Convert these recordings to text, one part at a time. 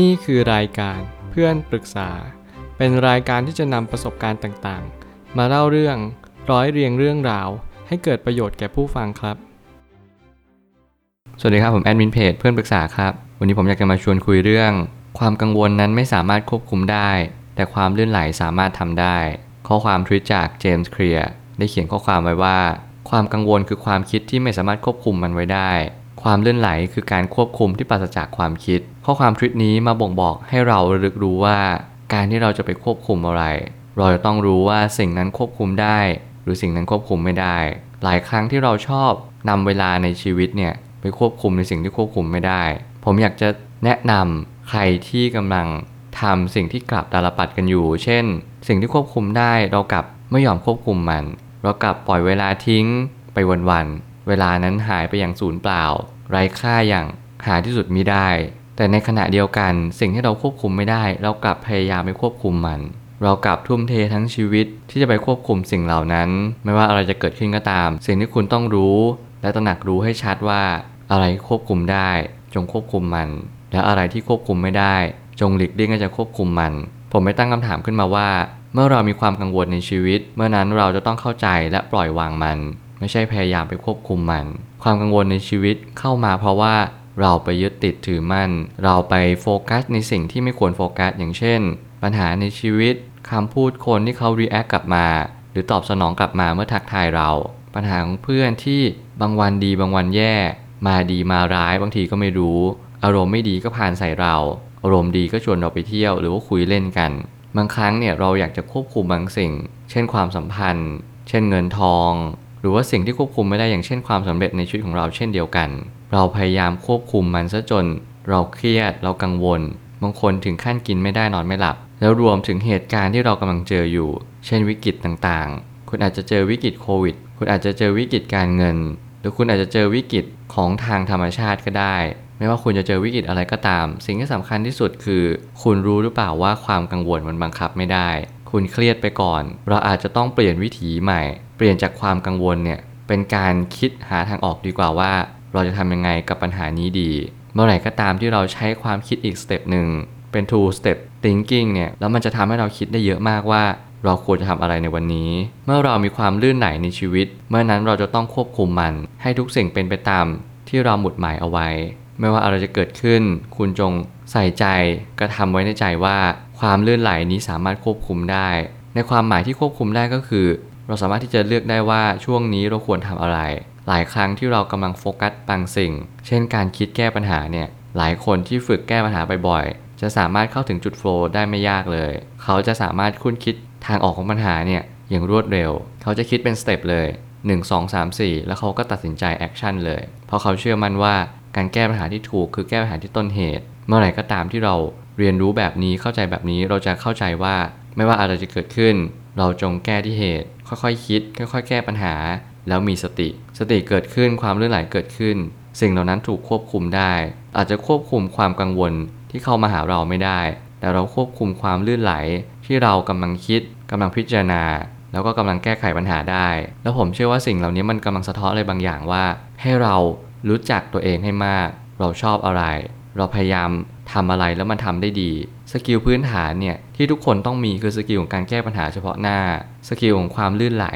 นี่คือรายการเพื่อนปรึกษา เป็นรายการที่จะนำประสบการณ์ต่างๆ มาเล่าเรื่องร้อยเรียงเรื่องราว ให้เกิดประโยชน์แก่ผู้ฟังครับ สวัสดีครับผมแอดมินเพจเพื่อนปรึกษาครับ วันนี้ผมอยากจะมาชวนคุยเรื่อง ความกังวลนั้นไม่สามารถควบคุมได้ แต่ความลื่นไหลสามารถทำได้ ข้อความทวิตจากเจมส์เคลียร์ได้เขียนข้อความไว้ว่า ความกังวลคือความคิดที่ไม่สามารถควบคุมมันไว้ได้ ความลื่นไหลคือการควบคุมที่ปราศจากความคิด ข้อความทวิตนี้มาบ่งบอกให้เราระลึกรู้ว่า การที่เราจะไปควบคุมอะไร เราจะต้องรู้ว่าสิ่งนั้นควบคุมได้ หรือสิ่งนั้นควบคุมไม่ได้ หลายครั้งที่เราชอบนำเวลาในชีวิตเนี่ยไปควบคุมในสิ่งที่ควบคุมไม่ได้ ผมอยากจะแนะนำใครที่กำลังทำสิ่งที่กลับตาลปัดกันอยู่ เช่น สิ่งที่ควบคุมได้เรากลับไม่ยอมควบคุมมัน เรากลับปล่อยเวลาทิ้งไปวันๆ เวลานั้นหายไปอย่างสูญเปล่า ไร้ค่าอย่างหาที่สุดมิได้ แต่ในขณะเดียวกันสิ่งที่เราควบคุมไม่ได้ เรากลับพยายามไปควบคุมมัน เรากลับทุ่มเททั้งชีวิตที่จะไปควบคุมสิ่งเหล่านั้น ไม่ว่าอะไรจะเกิดขึ้นก็ตาม สิ่งที่คุณต้องรู้ และตระหนักรู้ให้ชัดว่า อะไรควบคุมได้ จงควบคุมมัน และอะไรที่ควบคุมไม่ได้ จงหลีกเลี่ยงที่จะควบคุมมัน ผมได้ตั้งคำถามขึ้นมาว่า เมื่อเรามีความกังวลในชีวิต เมื่อนั้นเราจะต้องเข้าใจและปล่อยวางมัน ไม่ใช่พยายามไปควบคุมมัน ความกังวลในชีวิตเข้ามาเพราะว่า เราไปยึดติดถือมั่น เราไปโฟกัสในสิ่งที่ไม่ควรโฟกัสอย่างเช่น ปัญหาในชีวิตคำพูดคนที่เขา react กลับมา หรือตอบสนองกลับมาเมื่อทักทายเรา ปัญหาของเพื่อนที่บางวันดีบางวันแย่ มาดีมาร้ายบางทีก็ไม่รู้ อารมณ์ไม่ดีก็ผ่านใส่เรา อารมณ์ดีก็ชวนเราไปเที่ยวหรือว่าคุยเล่นกัน บางครั้งเนี่ยเราอยากจะควบคุมบางสิ่ง เช่นความสัมพันธ์ เช่นเงินทอง หรือว่าสิ่งที่ควบคุมไม่ได้อย่างเช่นความสำเร็จในชีวิตของเราเช่นเดียวกัน เราพยายามควบคุมมันซะจน เราเครียดเรากังวล บางคนถึงขั้นกินไม่ได้นอนไม่หลับ แล้วรวมถึงเหตุการณ์ที่เรากำลังเจออยู่ เช่นวิกฤตต่างๆ คุณอาจจะเจอวิกฤตโควิด คุณอาจจะเจอวิกฤตการเงิน หรือคุณอาจจะเจอวิกฤตของทางธรรมชาติก็ได้ ไม่ว่าคุณจะเจอวิกฤตอะไรก็ตาม สิ่งที่สำคัญที่สุดคือ คุณรู้หรือเปล่าว่าความกังวลมันบังคับไม่ได้ คุณเครียดไปก่อน เราอาจจะต้องเปลี่ยนวิถีใหม่ เปลี่ยนจากความกังวลเนี่ยเป็นการคิดหาทางออกดีกว่าว่า เราจะทำยังไงกับปัญหานี้ดี เมื่อไหร่ก็ตามที่เราใช้ความคิดอีก step หนึ่งเป็น two step thinking เนี่ย แล้วมันจะทำให้เราคิดได้เยอะมากว่า เราควรจะทำอะไรในวันนี้ เมื่อเรามีความลื่นไหลในชีวิต เมื่อนั้นเราจะต้องควบคุมมัน ให้ทุกสิ่งเป็นไปตามที่เราหมุดหมายเอาไว้ ไม่ว่าอะไรจะเกิดขึ้น คุณจงใส่ใจกระทำไว้ในใจว่า ความลื่นไหลนี้สามารถควบคุมได้ ในความหมายที่ควบคุมได้ก็คือ เราสามารถที่จะเลือกได้ว่าช่วงนี้เราควรทำอะไร หลายครั้งที่เรากำลังโฟกัสบางสิ่ง เช่นการคิดแก้ปัญหาเนี่ย หลายคนที่ฝึกแก้ปัญหาบ่อยๆ จะสามารถเข้าถึงจุดโฟล์ได้ไม่ยากเลย เขาจะสามารถคุ้นคิดทางออกของปัญหาเนี่ยอย่างรวดเร็ว เขาจะคิดเป็น step เลย 1 2 3 4 แล้วเขาก็ตัดสินใจ action เลย เพราะเขาเชื่อมั่นว่าการแก้ปัญหาที่ถูกคือแก้ปัญหาที่ต้นเหตุ เมื่อไหร่ก็ตามที่เราเรียนรู้แบบนี้เข้าใจแบบนี้เราจะเข้าใจว่าไม่ว่าอะไรจะเกิดขึ้น เราจงแก้ที่เหตุ ค่อยๆ คิด ค่อย ๆ แก้ปัญหา แล้วมีสติ สติเกิดขึ้นความลื่นไหลเกิดขึ้น สิ่งเหล่านั้นถูกควบคุมได้ อาจจะควบคุมความกังวลที่เข้ามาหาเราไม่ได้ แต่เราควบคุมความลื่นไหลที่เรากำลังคิดกำลังพิจารณา แล้วก็กำลังแก้ไขปัญหาได้ แล้วผมเชื่อว่าสิ่งเหล่านี้มันกำลังสะท้อนอะไรบางอย่างว่า ให้เรารู้จักตัวเองให้มาก เราชอบอะไร เราพยายามทำอะไรแล้วมันทำได้ดี skill พื้นฐานเนี่ยที่ทุกคนต้องมีคือ skill ของการแก้ปัญหาเฉพาะหน้า skill ของความลื่นไหล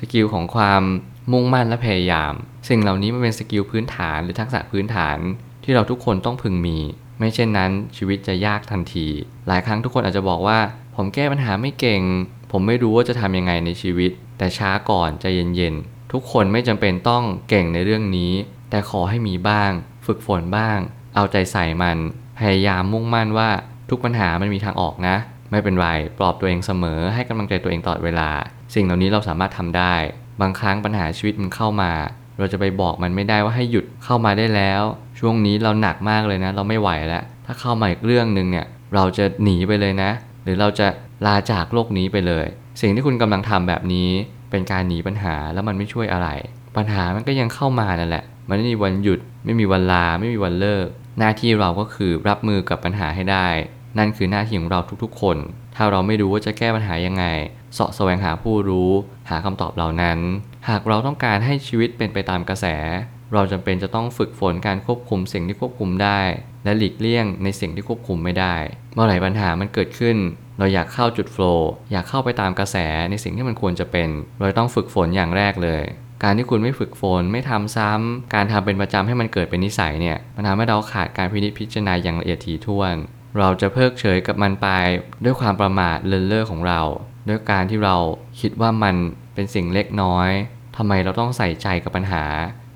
skill ของความ มุ่งมั่นและพยายาม สิ่งเหล่านี้มันเป็นสกิลพื้นฐานหรือทักษะพื้นฐานที่เราทุกคนต้องพึงมี ไม่เช่นนั้นชีวิตจะยากทันที หลายครั้งทุกคนอาจจะบอกว่า ผมแก้ปัญหาไม่เก่ง ผมไม่รู้ว่าจะทำยังไงในชีวิต แต่ช้าก่อนใจเย็นๆทุกคนไม่จำเป็นต้องเก่งในเรื่องนี้ แต่ขอให้มีบ้าง ฝึกฝนบ้าง เอาใจใส่มัน พยายามมุ่งมั่นว่าทุกปัญหามันมีทางออกนะ ไม่เป็นไรปลอบตัวเองเสมอให้กำลังใจตัวเองตลอดเวลา สิ่งเหล่านี้เราสามารถทำได้ บางครั้งปัญหาชีวิตมันเข้ามา เราจะไปบอกมันไม่ได้ว่าให้หยุดเข้ามาได้แล้ว ช่วงนี้เราหนักมากเลยนะ เราไม่ไหวแล้ว ถ้าเข้ามาอีกเรื่องหนึ่งเนี่ย เราจะหนีไปเลยนะ หรือเราจะลาจากโลกนี้ไปเลย สิ่งที่คุณกำลังทำแบบนี้ เป็นการหนีปัญหาแล้วมันไม่ช่วยอะไร ปัญหามันก็ยังเข้ามานั่นแหละ มันไม่มีวันหยุด ไม่มีวันลา ไม่มีวันเลิก หน้าที่เราก็คือรับมือกับปัญหาให้ได้ นั่นคือหน้าที่ของเราทุกๆ คน ถ้าเราไม่รู้ว่าจะแก้ปัญหายังไงเสาะแสวงหาผู้รู้ หาคำตอบเหล่านั้น หากเราต้องการให้ชีวิตเป็นไปตามกระแส เราจำเป็นจะต้องฝึกฝนการควบคุมสิ่งที่ควบคุมได้ และหลีกเลี่ยงในสิ่งที่ควบคุมไม่ได้ เมื่อไหร่ปัญหามันเกิดขึ้น เราอยากเข้าจุดโฟล์อยากเข้าไปตามกระแสในสิ่งที่มันควรจะเป็น เราต้องฝึกฝนอย่างแรกเลยการที่คุณไม่ฝึกฝนไม่ทำซ้ำการทำเป็นประจำให้มันเกิดเป็นนิสัยเนี่ยมันทำให้เราขาดการพินิจพิจารณาอย่างละเอียดถี่ถ้วน เราจะเพิกเฉยกับมันไปด้วยความประมาทเลินเล่อของเรา ด้วยการที่เราคิดว่ามันเป็นสิ่งเล็กน้อยทำไมเราต้องใส่ใจกับปัญหา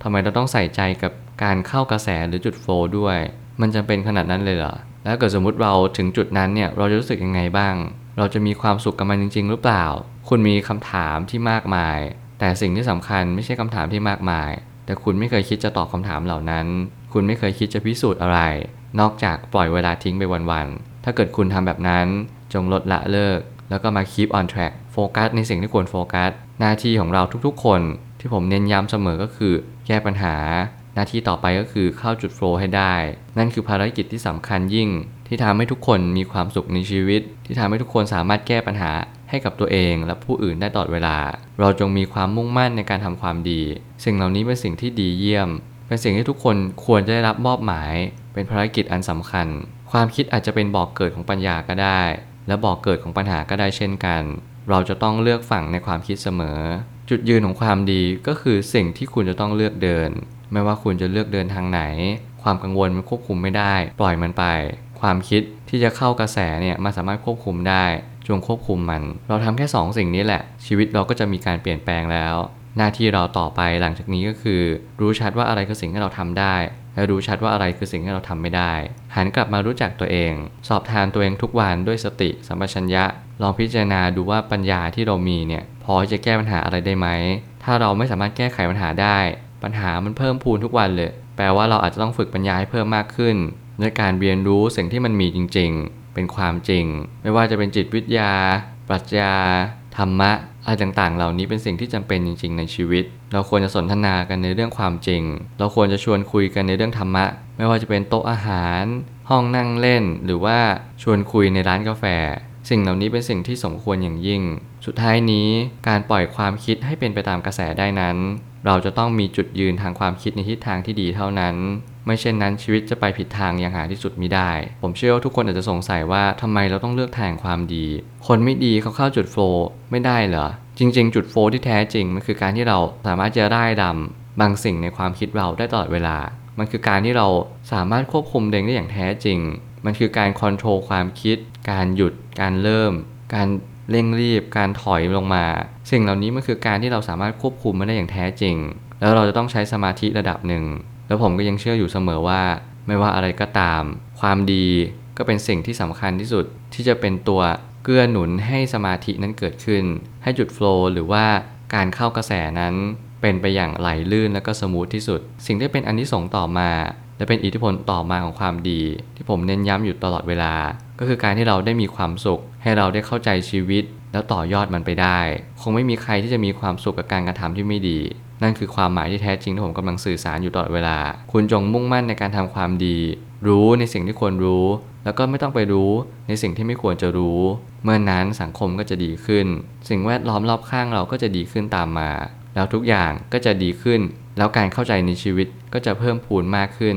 ทำไมเราต้องใส่ใจกับการเข้ากระแสหรือจุดโฟลด้วย มันจำเป็นขนาดนั้นเลยเหรอ แล้วเกิดสมมุติเราถึงจุดนั้นเนี่ยเราจะรู้สึกยังไงบ้าง เราจะมีความสุขกับมันจริง ๆ หรือเปล่า คุณมีคำถามที่มากมาย แต่สิ่งที่สำคัญไม่ใช่คำถามที่มากมาย แต่คุณไม่เคยคิดจะตอบคำถามเหล่านั้น คุณไม่เคยคิดจะพิสูจน์อะไร นอกจากปล่อยเวลาทิ้งไปวันๆ ถ้าเกิดคุณทำแบบนั้นจงลดละเลิก แล้วก็มา keep on track โฟกัสในสิ่งที่ควรโฟกัส หน้าที่ของเราทุกๆ คน ที่ผมเน้นย้ำเสมอก็คือ แก้ปัญหา หน้าที่ต่อไปก็คือเข้าจุดโฟล์ให้ได้ นั่นคือภารกิจที่สำคัญยิ่ง ที่ทำให้ทุกคนมีความสุขในชีวิต ที่ทำให้ทุกคนสามารถแก้ปัญหาให้กับตัวเองและผู้อื่นได้ตลอดเวลา เราจงมีความมุ่งมั่นในการทำความดี สิ่งเหล่านี้เป็นสิ่งที่ดีเยี่ยม เป็นสิ่งที่ทุกคนควรจะได้รับมอบหมาย เป็นภารกิจอันสำคัญ ความคิดอาจจะเป็นบอกเกิดของปัญญาก็ได้ และบอกเกิดของปัญหาก็ได้เช่นกัน เราจะต้องเลือกฝั่งในความคิดเสมอ จุดยืนของความดีก็คือสิ่งที่คุณจะต้องเลือกเดิน ไม่ว่าคุณจะเลือกเดินทางไหน ความกังวลมันควบคุมไม่ได้ ปล่อยมันไป ความคิดที่จะเข้ากระแสเนี่ยมันสามารถควบคุมได้จงควบคุมมัน เราทำแค่สองสิ่งนี้แหละ ชีวิตเราก็จะมีการเปลี่ยนแปลงแล้ว หน้าที่เราต่อไปหลังจากนี้ก็คือ รู้ชัดว่าอะไรคือสิ่งที่เราทำได้ และรู้ชัดว่าอะไรคือสิ่งที่เราทำไม่ได้ หันกลับมารู้จักตัวเอง สอบทานตัวเองทุกวันด้วยสติสัมปชัญญะ ลองพิจารณาดูว่าปัญญาที่เรามีเนี่ยพอจะแก้ปัญหาอะไรได้ไหม ถ้าเราไม่สามารถแก้ไขปัญหาได้ ปัญหามันเพิ่มพูนทุกวันเลย แปลว่าเราอาจจะต้องฝึกปัญญาให้เพิ่มมากขึ้นด้วยการเรียนรู้สิ่งที่มันมีจริง ๆ เป็นความจริง ไม่ว่าจะเป็นจิตวิทยา ปรัชญา ธรรมะ อะไรต่างๆ เหล่านี้เป็นสิ่งที่จำเป็นจริง ๆ ในชีวิต เราควรจะสนทนากันในเรื่องความจริง เราควรจะชวนคุยกันในเรื่องธรรมะ ไม่ว่าจะเป็นโต๊ะอาหาร ห้องนั่งเล่น หรือว่าชวนคุยในร้านกาแฟ สิ่งเหล่านี้เป็นสิ่งที่สมควรอย่างยิ่ง สุดท้ายนี้การปล่อยความคิดให้เป็นไปตามกระแสได้นั้น เราจะต้องมีจุดยืนทางความคิดในทิศทางที่ดีเท่านั้น ไม่เช่นนั้นชีวิตจะไปผิดทางอย่างหาที่สุดมิได้ ผมเชื่อว่าทุกคนอาจจะสงสัยว่าทำไมเราต้องเลือกทางความดี คนไม่ดีเขาเข้าจุดโฟล์ไม่ได้เหรอ จริง ๆ จุดโฟล์ที่แท้จริงมันคือการที่เราสามารถจะร่ายดำบางสิ่งในความคิดเราได้ตลอดเวลา มันคือการที่เราสามารถควบคุมเองได้อย่างแท้จริง มันคือการคอนโทรลความคิด การหยุด การเริ่ม การ เร่งรีบการถอยลงมา สิ่งเหล่านี้มันคือการที่เราสามารถควบคุมมันได้อย่างแท้จริง แล้วเราจะต้องใช้สมาธิระดับหนึ่ง แล้วผมก็ยังเชื่ออยู่เสมอว่า ไม่ว่าอะไรก็ตาม ความดีก็เป็นสิ่งที่สำคัญที่สุดที่จะเป็นตัวเกื้อหนุนให้สมาธินั้นเกิดขึ้น ให้จุดโฟล์หรือว่าการเข้ากระแสนั้นเป็นไปอย่างไหลลื่นและก็สมูทที่สุด สิ่งที่เป็นอันที่ส่งต่อมา และเป็นอิทธิพลต่อมาของความดี ที่ผมเน้นย้ำอยู่ตลอดเวลา ก็คือการที่เราได้มีความสุข ให้เราได้เข้าใจชีวิต แล้วต่อยอดมันไปได้ คงไม่มีใครที่จะมีความสุขกับการกระทำที่ไม่ดี นั่นคือความหมายที่แท้จริงที่ผมกำลังสื่อสารอยู่ตลอดเวลา คุณจงมุ่งมั่นในการทำความดี รู้ในสิ่งที่ควรรู้ แล้วก็ไม่ต้องไปรู้ในสิ่งที่ไม่ควรจะรู้ เมื่อนนั้นสังคมก็จะดีขึ้น สิ่งแวดล้อมรอบข้างเราก็จะดีขึ้นตามมา แล้วทุกอย่างก็จะดีขึ้น แล้วการเข้าใจในชีวิตก็จะเพิ่มพูนมากขึ้น